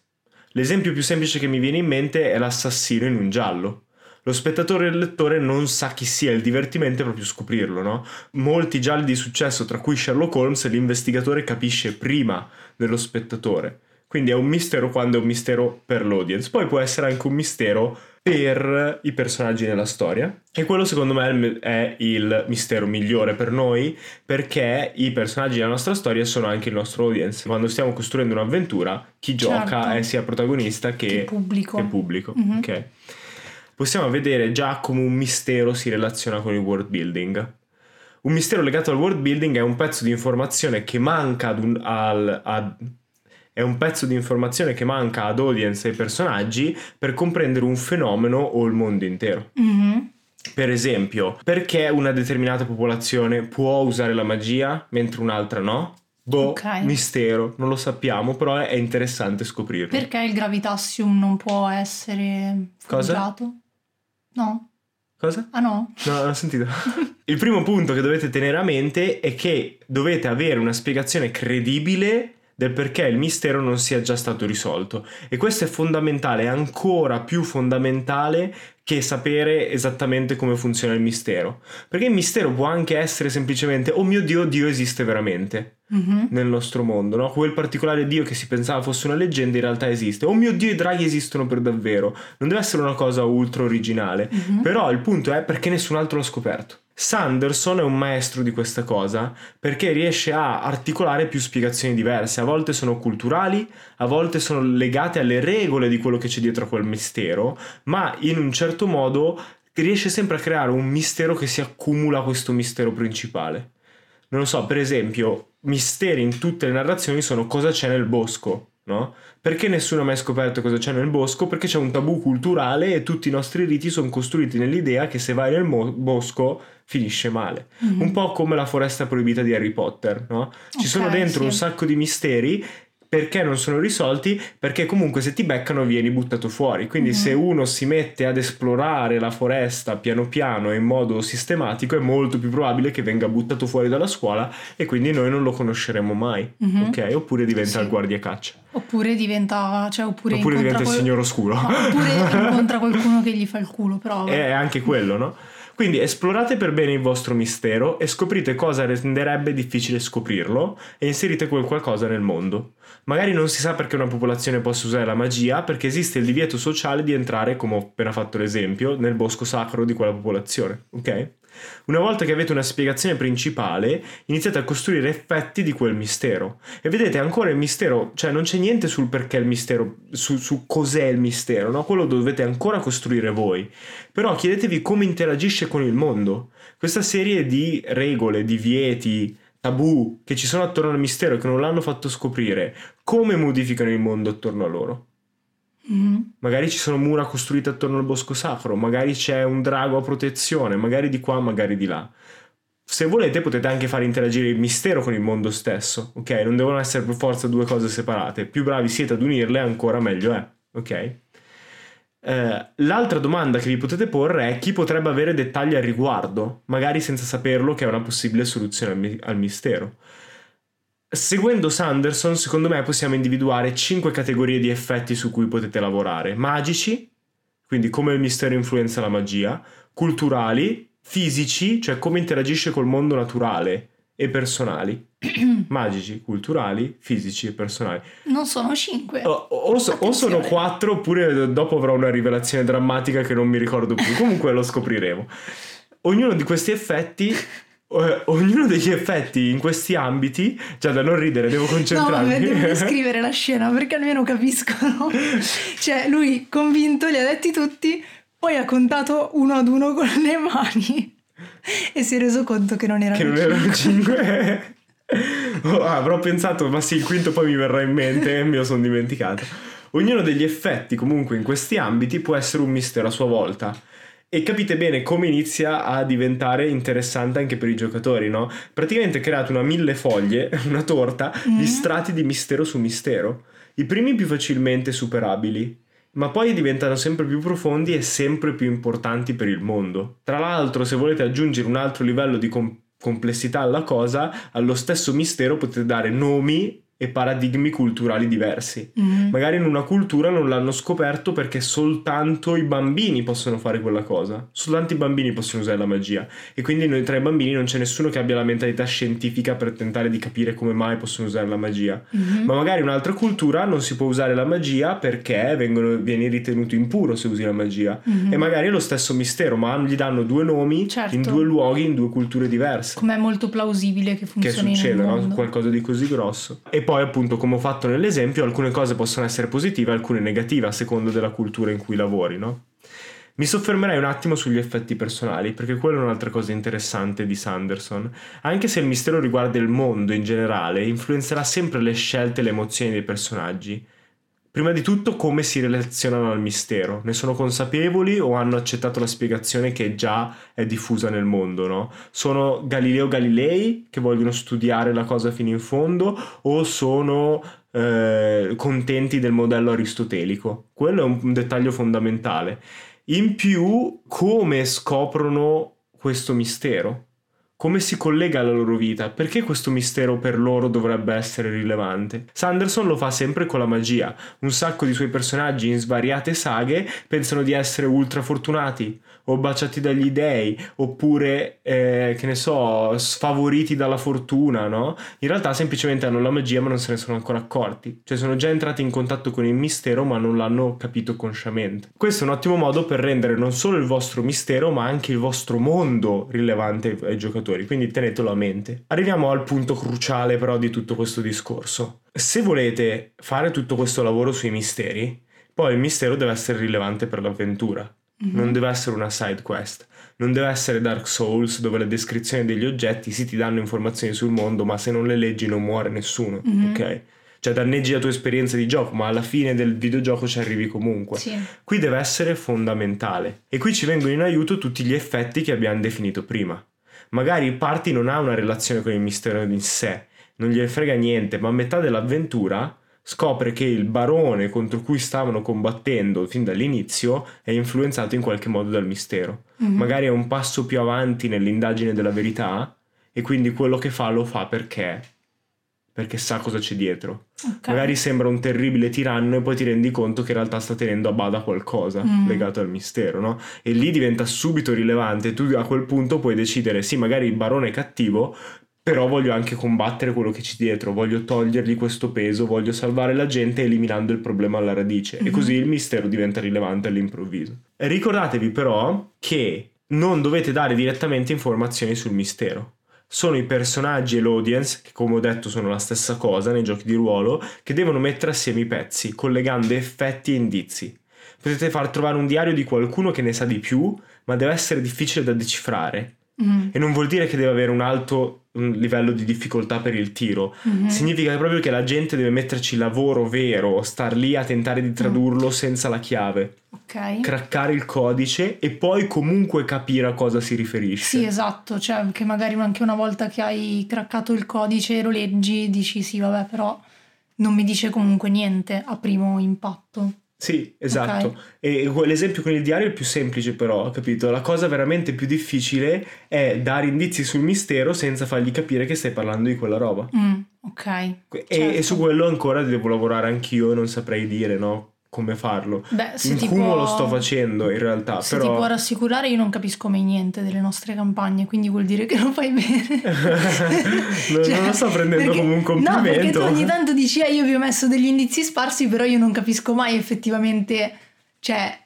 Speaker 2: L'esempio più semplice che mi viene in mente è l'assassino in un giallo. Lo spettatore e il lettore non sa chi sia, il divertimento è proprio scoprirlo, no? Molti gialli di successo, tra cui Sherlock Holmes, l'investigatore capisce prima dello spettatore. Quindi è un mistero quando è un mistero per l'audience. Poi può essere anche un mistero per i personaggi nella storia. E quello secondo me è il mistero migliore per noi perché i personaggi della nostra storia sono anche il nostro audience. Quando stiamo costruendo un'avventura, chi gioca
Speaker 1: Certo.
Speaker 2: è sia protagonista che,
Speaker 1: Che pubblico.
Speaker 2: che pubblico.
Speaker 1: Mhm.
Speaker 2: Ok. Possiamo vedere già come un mistero si relaziona con il world building. Un mistero legato al world building è un pezzo di informazione che manca ad un, al, ad- è un pezzo di informazione che manca ad audience e ai personaggi per comprendere un fenomeno o il mondo intero.
Speaker 1: Mhm.
Speaker 2: Per esempio, perché una determinata popolazione può usare la magia mentre un'altra no? Boh,
Speaker 1: Ok.
Speaker 2: mistero, non lo sappiamo, però è interessante scoprirlo.
Speaker 1: Perché il gravitassium non può essere forgiato? No?
Speaker 2: Cosa?
Speaker 1: Ah no?
Speaker 2: No, non ho sentito. Il primo punto che dovete tenere a mente è che dovete avere una spiegazione credibile del perché il mistero non sia già stato risolto. E questo è fondamentale, è ancora più fondamentale che sapere esattamente come funziona il mistero. Perché il mistero può anche essere semplicemente, oh mio Dio, Dio esiste veramente
Speaker 1: Mhm.
Speaker 2: nel nostro mondo, no? Quel particolare Dio che si pensava fosse una leggenda in realtà esiste. Oh mio Dio, i draghi esistono per davvero. Non deve essere una cosa ultra originale.
Speaker 1: Mhm.
Speaker 2: Però il punto è perché nessun altro l'ha scoperto. Sanderson è un maestro di questa cosa perché riesce a articolare più spiegazioni diverse. A volte sono culturali, a volte sono legate alle regole di quello che c'è dietro a quel mistero, ma in un certo modo riesce sempre a creare un mistero che si accumula a questo mistero principale. Non lo so, per esempio, misteri in tutte le narrazioni sono cosa c'è nel bosco, no? Perché nessuno ha mai scoperto cosa c'è nel bosco? Perché c'è un tabù culturale e tutti i nostri riti sono costruiti nell'idea che se vai nel mo- bosco finisce male.
Speaker 1: Mhm.
Speaker 2: Un po' come la foresta proibita di Harry Potter, no? Ci
Speaker 1: Ok,
Speaker 2: sono dentro
Speaker 1: sì.
Speaker 2: un sacco di misteri perché non sono risolti? Perché comunque se ti beccano vieni buttato fuori. Quindi
Speaker 1: Mhm.
Speaker 2: se uno si mette ad esplorare la foresta piano piano e in modo sistematico è molto più probabile che venga buttato fuori dalla scuola e quindi noi non lo conosceremo mai.
Speaker 1: Mhm.
Speaker 2: Ok? Oppure diventa
Speaker 1: Sì.
Speaker 2: il guardiacaccia.
Speaker 1: Oppure diventa, cioè, oppure,
Speaker 2: Oppure diventa
Speaker 1: incontra
Speaker 2: il signor oscuro.
Speaker 1: No, oppure incontra qualcuno che gli fa il culo, però...
Speaker 2: È anche quello, no? Quindi esplorate per bene il vostro mistero e scoprite cosa renderebbe difficile scoprirlo e inserite quel qualcosa nel mondo. Magari non si sa perché una popolazione possa usare la magia, perché esiste il divieto sociale di entrare, come ho appena fatto l'esempio, nel bosco sacro di quella popolazione, ok? Una volta che avete una spiegazione principale, iniziate a costruire effetti di quel mistero. E vedete ancora il mistero, cioè non c'è niente sul perché il mistero, su, su cos'è il mistero, no? Quello dovete ancora costruire voi. Però chiedetevi come interagisce con il mondo. Questa serie di regole, divieti, tabù che ci sono attorno al mistero e che non l'hanno fatto scoprire, come modificano il mondo attorno a loro?
Speaker 1: Mhm.
Speaker 2: Magari ci sono mura costruite attorno al bosco sacro, magari c'è un drago a protezione, magari di qua, magari di là. Se volete potete anche fare interagire il mistero con il mondo stesso, ok? Non devono essere per forza due cose separate. Più bravi siete ad unirle, ancora meglio è, ok? Eh, l'altra domanda che vi potete porre è chi potrebbe avere dettagli al riguardo, magari senza saperlo che è una possibile soluzione al, mi- al mistero. Seguendo Sanderson, secondo me possiamo individuare 5 categorie di effetti su cui potete lavorare. Magici, quindi come il mistero influenza la magia, culturali, fisici, cioè come interagisce col mondo naturale e personali. Magici, culturali, fisici e personali.
Speaker 1: Non sono cinque.
Speaker 2: O, o so- o sono quattro oppure dopo avrò una rivelazione drammatica che non mi ricordo più. Comunque lo scopriremo. Ognuno di questi effetti, ognuno degli effetti in questi ambiti, cioè da non ridere, devo
Speaker 1: No,
Speaker 2: concentrarmi.
Speaker 1: vabbè, devo descrivere la scena perché almeno capiscono. Cioè, lui convinto li ha detti tutti, poi ha contato uno ad uno con le mani. e si è reso conto che non erano
Speaker 2: che non erano cinque. oh, avrò pensato, ma sì, il quinto poi mi verrà in mente e me lo sono dimenticato. Ognuno degli effetti comunque in questi ambiti può essere un mistero a sua volta. E capite bene come inizia a diventare interessante anche per i giocatori, no? Praticamente create una mille foglie, una torta, mm. di strati di mistero su mistero. I primi più facilmente superabili, ma poi diventano sempre più profondi e sempre più importanti per il mondo. Tra l'altro, se volete aggiungere un altro livello di com- complessità alla cosa, allo stesso mistero potete dare nomi e paradigmi culturali diversi. Mm. Magari in una cultura non l'hanno scoperto perché soltanto i bambini possono fare quella cosa, soltanto i bambini possono usare la magia e quindi noi tra i bambini non c'è nessuno che abbia la mentalità scientifica per tentare di capire come mai possono usare la magia. Mm-hmm. Ma magari in un'altra cultura non si può usare la magia perché vengono, viene ritenuto impuro se usi la magia mm-hmm. e magari è lo stesso mistero, ma gli danno due nomi certo. in due luoghi, in due culture diverse.
Speaker 1: Com'è molto plausibile che funzioni
Speaker 2: che succeda,
Speaker 1: no?
Speaker 2: qualcosa di così grosso. E poi appunto come ho fatto nell'esempio alcune cose possono essere positive alcune negative a seconda della cultura in cui lavori no? Mi soffermerei un attimo sugli effetti personali, perché quella è un'altra cosa interessante di Sanderson. Anche se il mistero riguarda il mondo in generale, influenzerà sempre le scelte e le emozioni dei personaggi. Prima di tutto come si relazionano al mistero, ne sono consapevoli o hanno accettato la spiegazione che già è diffusa nel mondo, no? Sono Galileo Galilei che vogliono studiare la cosa fino in fondo o sono eh, contenti del modello aristotelico? Quello è un dettaglio fondamentale. In più, come scoprono questo mistero? Come si collega alla loro vita, perché questo mistero per loro dovrebbe essere rilevante. Sanderson lo fa sempre con la magia, un sacco di suoi personaggi in svariate saghe pensano di essere ultra fortunati, o baciati dagli dei, oppure, eh, che ne so, sfavoriti dalla fortuna, no? In realtà semplicemente hanno la magia ma non se ne sono ancora accorti, cioè sono già entrati in contatto con il mistero ma non l'hanno capito consciamente. Questo è un ottimo modo per rendere non solo il vostro mistero ma anche il vostro mondo rilevante ai giocatori, quindi tenetelo a mente. Arriviamo al punto cruciale però di tutto questo discorso. Se volete fare tutto questo lavoro sui misteri, poi il mistero deve essere rilevante per l'avventura. Mm-hmm. Non deve essere una side quest. Non deve essere Dark Souls dove le descrizioni degli oggetti sì ti danno informazioni sul mondo, ma se non le leggi non muore nessuno, mm-hmm. ok? Cioè danneggi la tua esperienza di gioco, ma alla fine del videogioco ci arrivi comunque. Sì. Qui deve essere fondamentale. E qui ci vengono in aiuto tutti gli effetti che abbiamo definito prima. Magari party non ha una relazione con il mistero in sé, non gliene frega niente, ma a metà dell'avventura scopre che il barone contro cui stavano combattendo fin dall'inizio è influenzato in qualche modo dal mistero. Mm-hmm. Magari è un passo più avanti nell'indagine della verità e quindi quello che fa lo fa perché perché sa cosa c'è dietro. Okay. Magari sembra un terribile tiranno e poi ti rendi conto che in realtà sta tenendo a bada qualcosa mm. legato al mistero, no? E lì diventa subito rilevante. Tu a quel punto puoi decidere, sì, magari il barone è cattivo, però voglio anche combattere quello che c'è dietro, voglio togliergli questo peso, voglio salvare la gente eliminando il problema alla radice mm-hmm. e così il mistero diventa rilevante all'improvviso. Ricordatevi però che non dovete dare direttamente informazioni sul mistero. Sono i personaggi e l'audience, che come ho detto sono la stessa cosa nei giochi di ruolo, che devono mettere assieme i pezzi, collegando effetti e indizi. Potete far trovare un diario di qualcuno che ne sa di più, ma deve essere difficile da decifrare Mm. E non vuol dire che deve avere un alto un livello di difficoltà per il tiro. Mm-hmm. Significa proprio che la gente deve metterci lavoro vero, star lì a tentare di tradurlo mm. senza la chiave.
Speaker 1: Ok.
Speaker 2: Craccare il codice e poi comunque capire a cosa si riferisce.
Speaker 1: Sì, esatto. Cioè, che magari anche una volta che hai craccato il codice e lo leggi, dici sì, vabbè, però non mi dice comunque niente a primo impatto.
Speaker 2: Sì, esatto. Okay. E l'esempio con il diario è il più semplice però, capito? La cosa veramente più difficile è dare indizi sul mistero senza fargli capire che stai parlando di quella roba.
Speaker 1: Mm, ok.
Speaker 2: E, certo. e, su quello ancora devo lavorare anch'io non saprei dire, no? Come farlo.
Speaker 1: Beh, se
Speaker 2: in
Speaker 1: ti
Speaker 2: Kumo
Speaker 1: può...
Speaker 2: lo sto facendo in realtà.
Speaker 1: Se
Speaker 2: però...
Speaker 1: ti può rassicurare, io non capisco mai niente delle nostre campagne, quindi vuol dire che lo fai bene.
Speaker 2: non, cioè, non lo sto prendendo
Speaker 1: perché...
Speaker 2: come un complimento.
Speaker 1: No, perché tu ogni tanto dici, eh, io vi ho messo degli indizi sparsi, però io non capisco mai effettivamente, cioè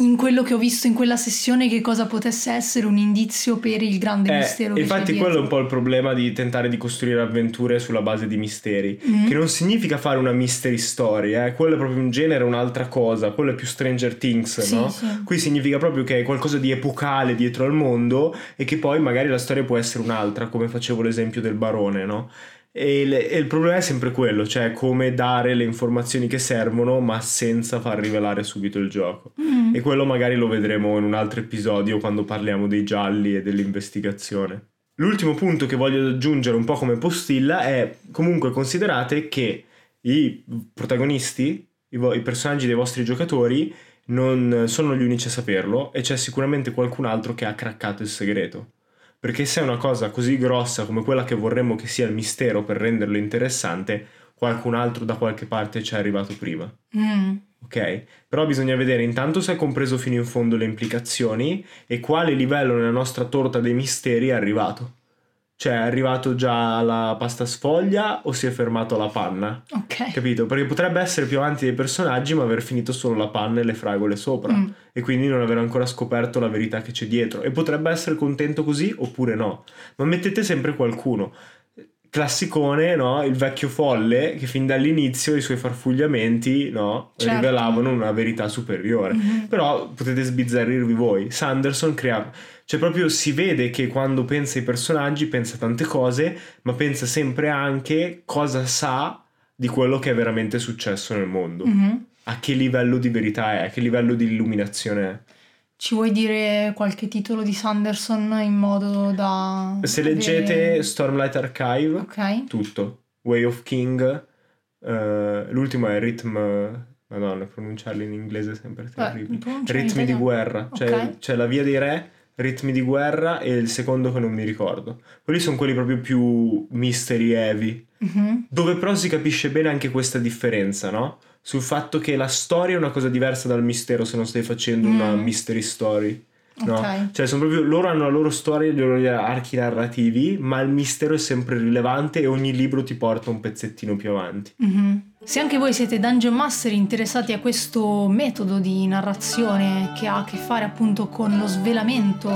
Speaker 1: in quello che ho visto in quella sessione che cosa potesse essere un indizio per il grande
Speaker 2: Eh,
Speaker 1: mistero
Speaker 2: infatti quello è un po' il problema di tentare di costruire avventure sulla base di misteri,
Speaker 1: Mhm.
Speaker 2: che non significa fare una mystery story, eh, quello è proprio un genere, un'altra cosa, quello è più Stranger Things,
Speaker 1: Sì,
Speaker 2: no?
Speaker 1: sì.
Speaker 2: Qui significa proprio che è qualcosa di epocale dietro al mondo e che poi magari la storia può essere un'altra, come facevo l'esempio del barone, no? E il, e il problema è sempre quello, cioè come dare le informazioni che servono ma senza far rivelare subito il gioco.
Speaker 1: Mm.
Speaker 2: E quello magari lo vedremo in un altro episodio quando parliamo dei gialli e dell'investigazione. L'ultimo punto che voglio aggiungere un po' come postilla è comunque considerate che i protagonisti, i, vo- i personaggi dei vostri giocatori non sono gli unici a saperlo e c'è sicuramente qualcun altro che ha craccato il segreto. Perché se è una cosa così grossa come quella che vorremmo che sia il mistero per renderlo interessante, qualcun altro da qualche parte ci è arrivato prima.
Speaker 1: Mm.
Speaker 2: Ok? Però bisogna vedere intanto se è compreso fino in fondo le implicazioni e quale livello nella nostra torta dei misteri è arrivato. Cioè, è arrivato già alla pasta sfoglia o si è fermato alla panna?
Speaker 1: Ok.
Speaker 2: Capito? Perché potrebbe essere più avanti dei personaggi, ma aver finito solo la panna e le fragole sopra.
Speaker 1: Mm.
Speaker 2: E quindi non aver ancora scoperto la verità che c'è dietro. E potrebbe essere contento così oppure no. Ma mettete sempre qualcuno. Classicone, no? Il vecchio folle che fin dall'inizio i suoi farfugliamenti, no?
Speaker 1: Certo.
Speaker 2: Rivelavano una verità superiore.
Speaker 1: Mhm.
Speaker 2: Però potete sbizzarrirvi voi. Sanderson crea. Cioè, proprio si vede che quando pensa ai personaggi pensa tante cose, ma pensa sempre anche cosa sa di quello che è veramente successo nel mondo.
Speaker 1: Mhm.
Speaker 2: A che livello di verità è, a che livello di illuminazione è.
Speaker 1: Ci vuoi dire qualche titolo di Sanderson in modo da...
Speaker 2: Se leggete Stormlight Archive,
Speaker 1: Ok.
Speaker 2: tutto. Way of King, eh, l'ultimo è Rhythm. Madonna, pronunciarli in inglese è sempre terribile.
Speaker 1: in
Speaker 2: Ritmi di guerra, cioè
Speaker 1: Ok.
Speaker 2: c'è la via dei re, ritmi di guerra e il secondo che non mi ricordo. Quelli sono quelli proprio più mystery heavy,
Speaker 1: Mhm.
Speaker 2: dove però si capisce bene anche questa differenza, no? Sul fatto che la storia è una cosa diversa dal mistero se non stai facendo una
Speaker 1: Mm.
Speaker 2: mystery story. No?
Speaker 1: Ok.
Speaker 2: Cioè, sono proprio loro hanno la loro storia, i loro archi narrativi, ma il mistero è sempre rilevante e ogni libro ti porta un pezzettino più avanti.
Speaker 1: Mhm. Se anche voi siete Dungeon Master interessati a questo metodo di narrazione che ha a che fare appunto con lo svelamento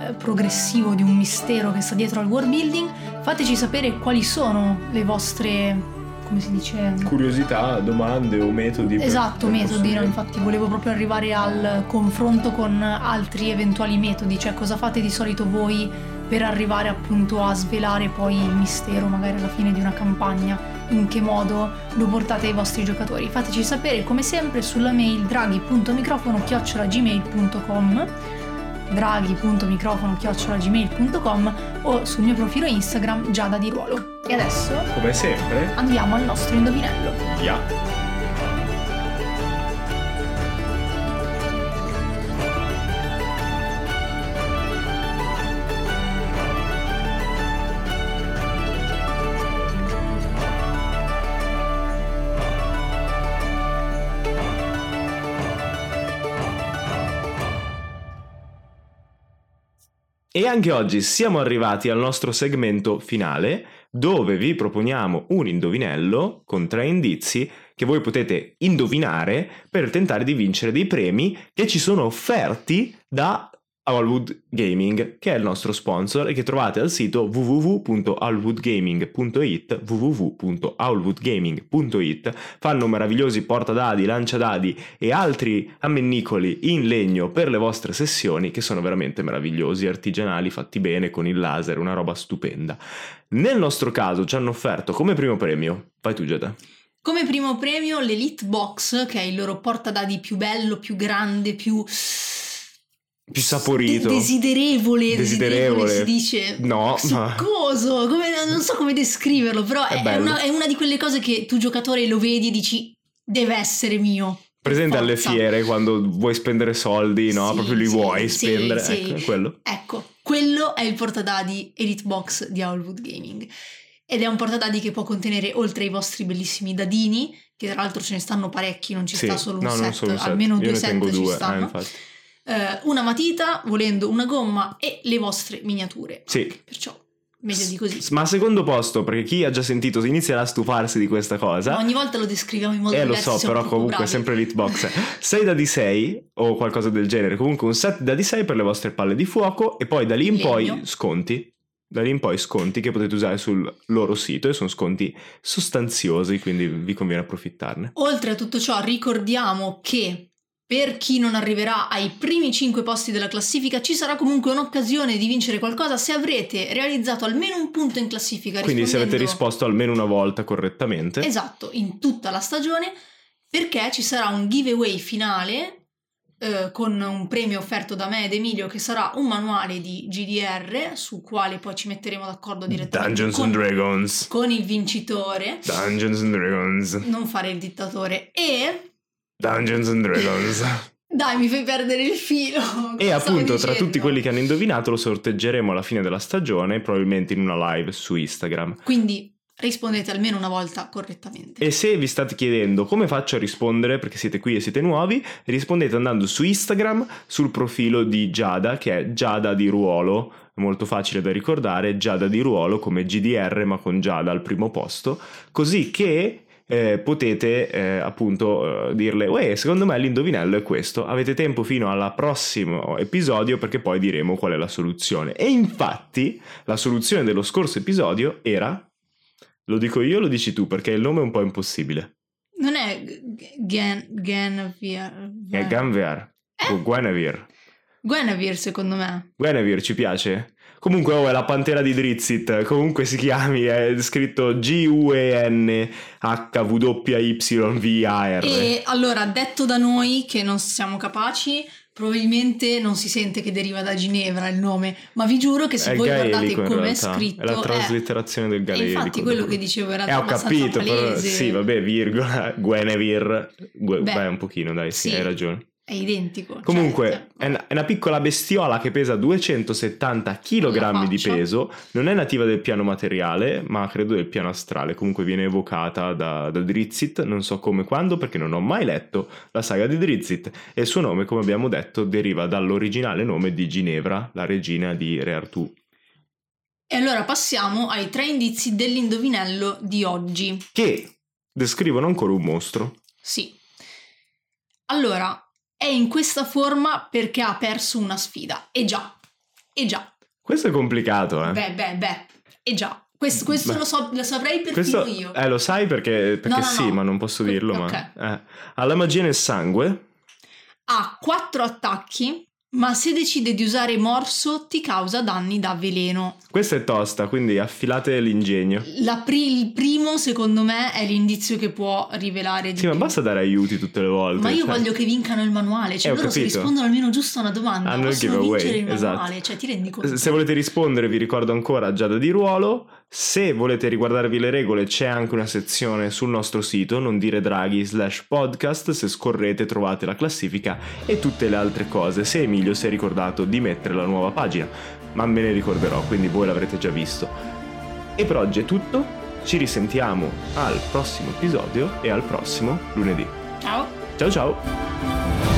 Speaker 1: eh, progressivo di un mistero che sta dietro al world building, fateci sapere quali sono le vostre come si dice
Speaker 2: Curiosità, domande o metodi. per-
Speaker 1: Esatto,
Speaker 2: per
Speaker 1: metodi, no? infatti volevo proprio arrivare al confronto con altri eventuali metodi, cioè cosa fate di solito voi per arrivare appunto a svelare poi il mistero magari alla fine di una campagna, in che modo lo portate ai vostri giocatori. Fateci sapere come sempre sulla mail draghi.microfono-gmail.com draghi.microfono-gmail.com o sul mio profilo Instagram Giada di Ruolo. E adesso
Speaker 2: Come sempre,
Speaker 1: andiamo al nostro indovinello.
Speaker 2: via. E anche oggi siamo arrivati al nostro segmento finale dove vi proponiamo un indovinello con tre indizi che voi potete indovinare per tentare di vincere dei premi che ci sono offerti da Owlwood Gaming, che è il nostro sponsor e che trovate al sito www.owlwoodgaming.it www.owlwoodgaming.it Fanno meravigliosi portadadi, lanciadadi e altri ammennicoli in legno per le vostre sessioni che sono veramente meravigliosi, artigianali, fatti bene con il laser, una roba stupenda. Nel nostro caso ci hanno offerto come primo premio, vai tu Giada,
Speaker 1: Come primo premio l'Elite Box, che è il loro portadadi più bello, più grande, più...
Speaker 2: più saporito.
Speaker 1: de- desiderevole,
Speaker 2: Desiderevole.
Speaker 1: si dice.
Speaker 2: No, ma-
Speaker 1: come- non so come descriverlo, però
Speaker 2: È
Speaker 1: è, una, è una di quelle cose che tu giocatore lo vedi e dici deve essere mio.
Speaker 2: Presente alle
Speaker 1: forza."
Speaker 2: fiere quando vuoi spendere soldi, no?
Speaker 1: Sì,
Speaker 2: Proprio li
Speaker 1: sì,
Speaker 2: vuoi
Speaker 1: sì,
Speaker 2: spendere. Ecco, quello.
Speaker 1: Ecco, quello è il portadadi Elite Box di Owlwood Gaming. Ed è un portadadi che può contenere, oltre ai vostri bellissimi dadini, che tra l'altro ce ne stanno parecchi, non ci sta solo un
Speaker 2: no,
Speaker 1: set,
Speaker 2: un set.
Speaker 1: almeno
Speaker 2: Io
Speaker 1: due set
Speaker 2: tengo
Speaker 1: ci
Speaker 2: due, eh,
Speaker 1: stanno.
Speaker 2: infatti.
Speaker 1: Eh, una matita, volendo una gomma e le vostre miniature.
Speaker 2: Sì.
Speaker 1: Perciò Meglio di così.
Speaker 2: S- Ma secondo posto, perché chi ha già sentito inizierà a stufarsi di questa cosa.
Speaker 1: Ma ogni volta lo descriviamo in modo
Speaker 2: Eh lo
Speaker 1: diverso.
Speaker 2: so, però comunque
Speaker 1: bravi.
Speaker 2: sempre l'hitbox. 6 da D6 o qualcosa del genere. Comunque un set da D6 per le vostre palle di fuoco e poi da lì in
Speaker 1: Legno.
Speaker 2: poi sconti. Da lì in poi sconti che potete usare sul loro sito e sono sconti sostanziosi, quindi vi conviene approfittarne.
Speaker 1: Oltre a tutto ciò, ricordiamo che per chi non arriverà ai primi 5 posti della classifica ci sarà comunque un'occasione di vincere qualcosa se avrete realizzato almeno un punto in classifica.
Speaker 2: Quindi se avete risposto almeno una volta correttamente.
Speaker 1: Esatto, in tutta la stagione, perché ci sarà un giveaway finale eh, con un premio offerto da me ed Emilio che sarà un manuale di GDR su quale poi ci metteremo d'accordo direttamente
Speaker 2: Dungeons
Speaker 1: con,
Speaker 2: and Dragons.
Speaker 1: con il vincitore.
Speaker 2: Dungeons and Dragons.
Speaker 1: Non fare il dittatore. E...
Speaker 2: Dungeons and Dragons.
Speaker 1: Dai, mi fai perdere il filo.
Speaker 2: E appunto tra tutti quelli che hanno indovinato lo sorteggeremo alla fine della stagione, probabilmente in una live su Instagram.
Speaker 1: Quindi rispondete almeno una volta correttamente.
Speaker 2: E se vi state chiedendo come faccio a rispondere, perché siete qui e siete nuovi, rispondete andando su Instagram sul profilo di Giada, che è Giada di Ruolo, molto facile da ricordare, Giada di Ruolo come GDR ma con Giada al primo posto, così che eh, potete eh, appunto eh, dirle, uè, secondo me l'indovinello è questo, avete tempo fino al prossimo episodio perché poi diremo qual è la soluzione. E infatti la soluzione dello scorso episodio era... Lo dico io lo dici tu? Perché il nome è un po' impossibile.
Speaker 1: Non è G- Gen... Genvia...
Speaker 2: È Ganver. O Guinevere.
Speaker 1: Guinevere secondo me.
Speaker 2: Guinevere ci piace? Comunque, oh, è la pantera di Drizzt. Comunque si chiami, è scritto G-U-E-N-H-W-Y-V-A-R.
Speaker 1: E allora, detto da noi che non siamo capaci, probabilmente non si sente che deriva da Ginevra il nome, ma vi giuro che se
Speaker 2: È
Speaker 1: voi guardate come è scritto...
Speaker 2: È la traslitterazione del
Speaker 1: E
Speaker 2: gaelico.
Speaker 1: infatti quello che dicevo era
Speaker 2: Eh, ho capito, però
Speaker 1: palese.
Speaker 2: sì, vabbè, virgola, Guinevere. Gu-
Speaker 1: Beh,
Speaker 2: beh, un pochino, dai, sì,
Speaker 1: sì.
Speaker 2: hai ragione.
Speaker 1: È identico.
Speaker 2: Comunque,
Speaker 1: certo.
Speaker 2: è una, è una piccola bestiola che pesa 270 kg di peso, non è nativa del piano materiale, ma credo del piano astrale, comunque viene evocata da, da Drizzt, non so come e quando perché non ho mai letto la saga di Drizzt e il suo nome, come abbiamo detto, deriva dall'originale nome di Ginevra, la regina di Re Artù.
Speaker 1: E allora passiamo ai tre indizi dell'indovinello di oggi.
Speaker 2: che descrivono ancora un mostro.
Speaker 1: Sì. Allora, è in questa forma perché ha perso una sfida. E già, e già,
Speaker 2: Questo è complicato, eh.
Speaker 1: beh, beh, beh, e già. Questo, questo lo, so, lo saprei perfino
Speaker 2: Questo,
Speaker 1: io.
Speaker 2: eh, lo sai perché, perché
Speaker 1: No, no,
Speaker 2: sì,
Speaker 1: no.
Speaker 2: ma non posso dirlo.
Speaker 1: ok.
Speaker 2: Ma, eh. Ha la magia nel sangue,
Speaker 1: Ha quattro attacchi, ma se decide di usare morso ti causa danni da veleno.
Speaker 2: Questa è tosta, quindi affilate l'ingegno.
Speaker 1: Pri- il primo, secondo me, è l'indizio che può rivelare di
Speaker 2: Sì, ma
Speaker 1: più.
Speaker 2: basta dare aiuti tutte le volte.
Speaker 1: Ma io
Speaker 2: cioè.
Speaker 1: voglio che vincano il manuale, cioè
Speaker 2: Eh,
Speaker 1: loro se rispondono almeno giusto a una domanda,
Speaker 2: Hanno il
Speaker 1: possono
Speaker 2: giveaway,
Speaker 1: vincere il
Speaker 2: esatto.
Speaker 1: manuale, cioè ti rendi conto?
Speaker 2: Se volete rispondere, vi ricordo ancora Giada di Ruolo. Se volete riguardarvi le regole, c'è anche una sezione sul nostro sito, non dire draghi slash podcast. Se scorrete, trovate la classifica e tutte le altre cose. Se Emilio si è ricordato di mettere la nuova pagina, ma me ne ricorderò, quindi voi l'avrete già visto. E per oggi è tutto. Ci risentiamo al prossimo episodio e al prossimo lunedì.
Speaker 1: Ciao!
Speaker 2: Ciao ciao!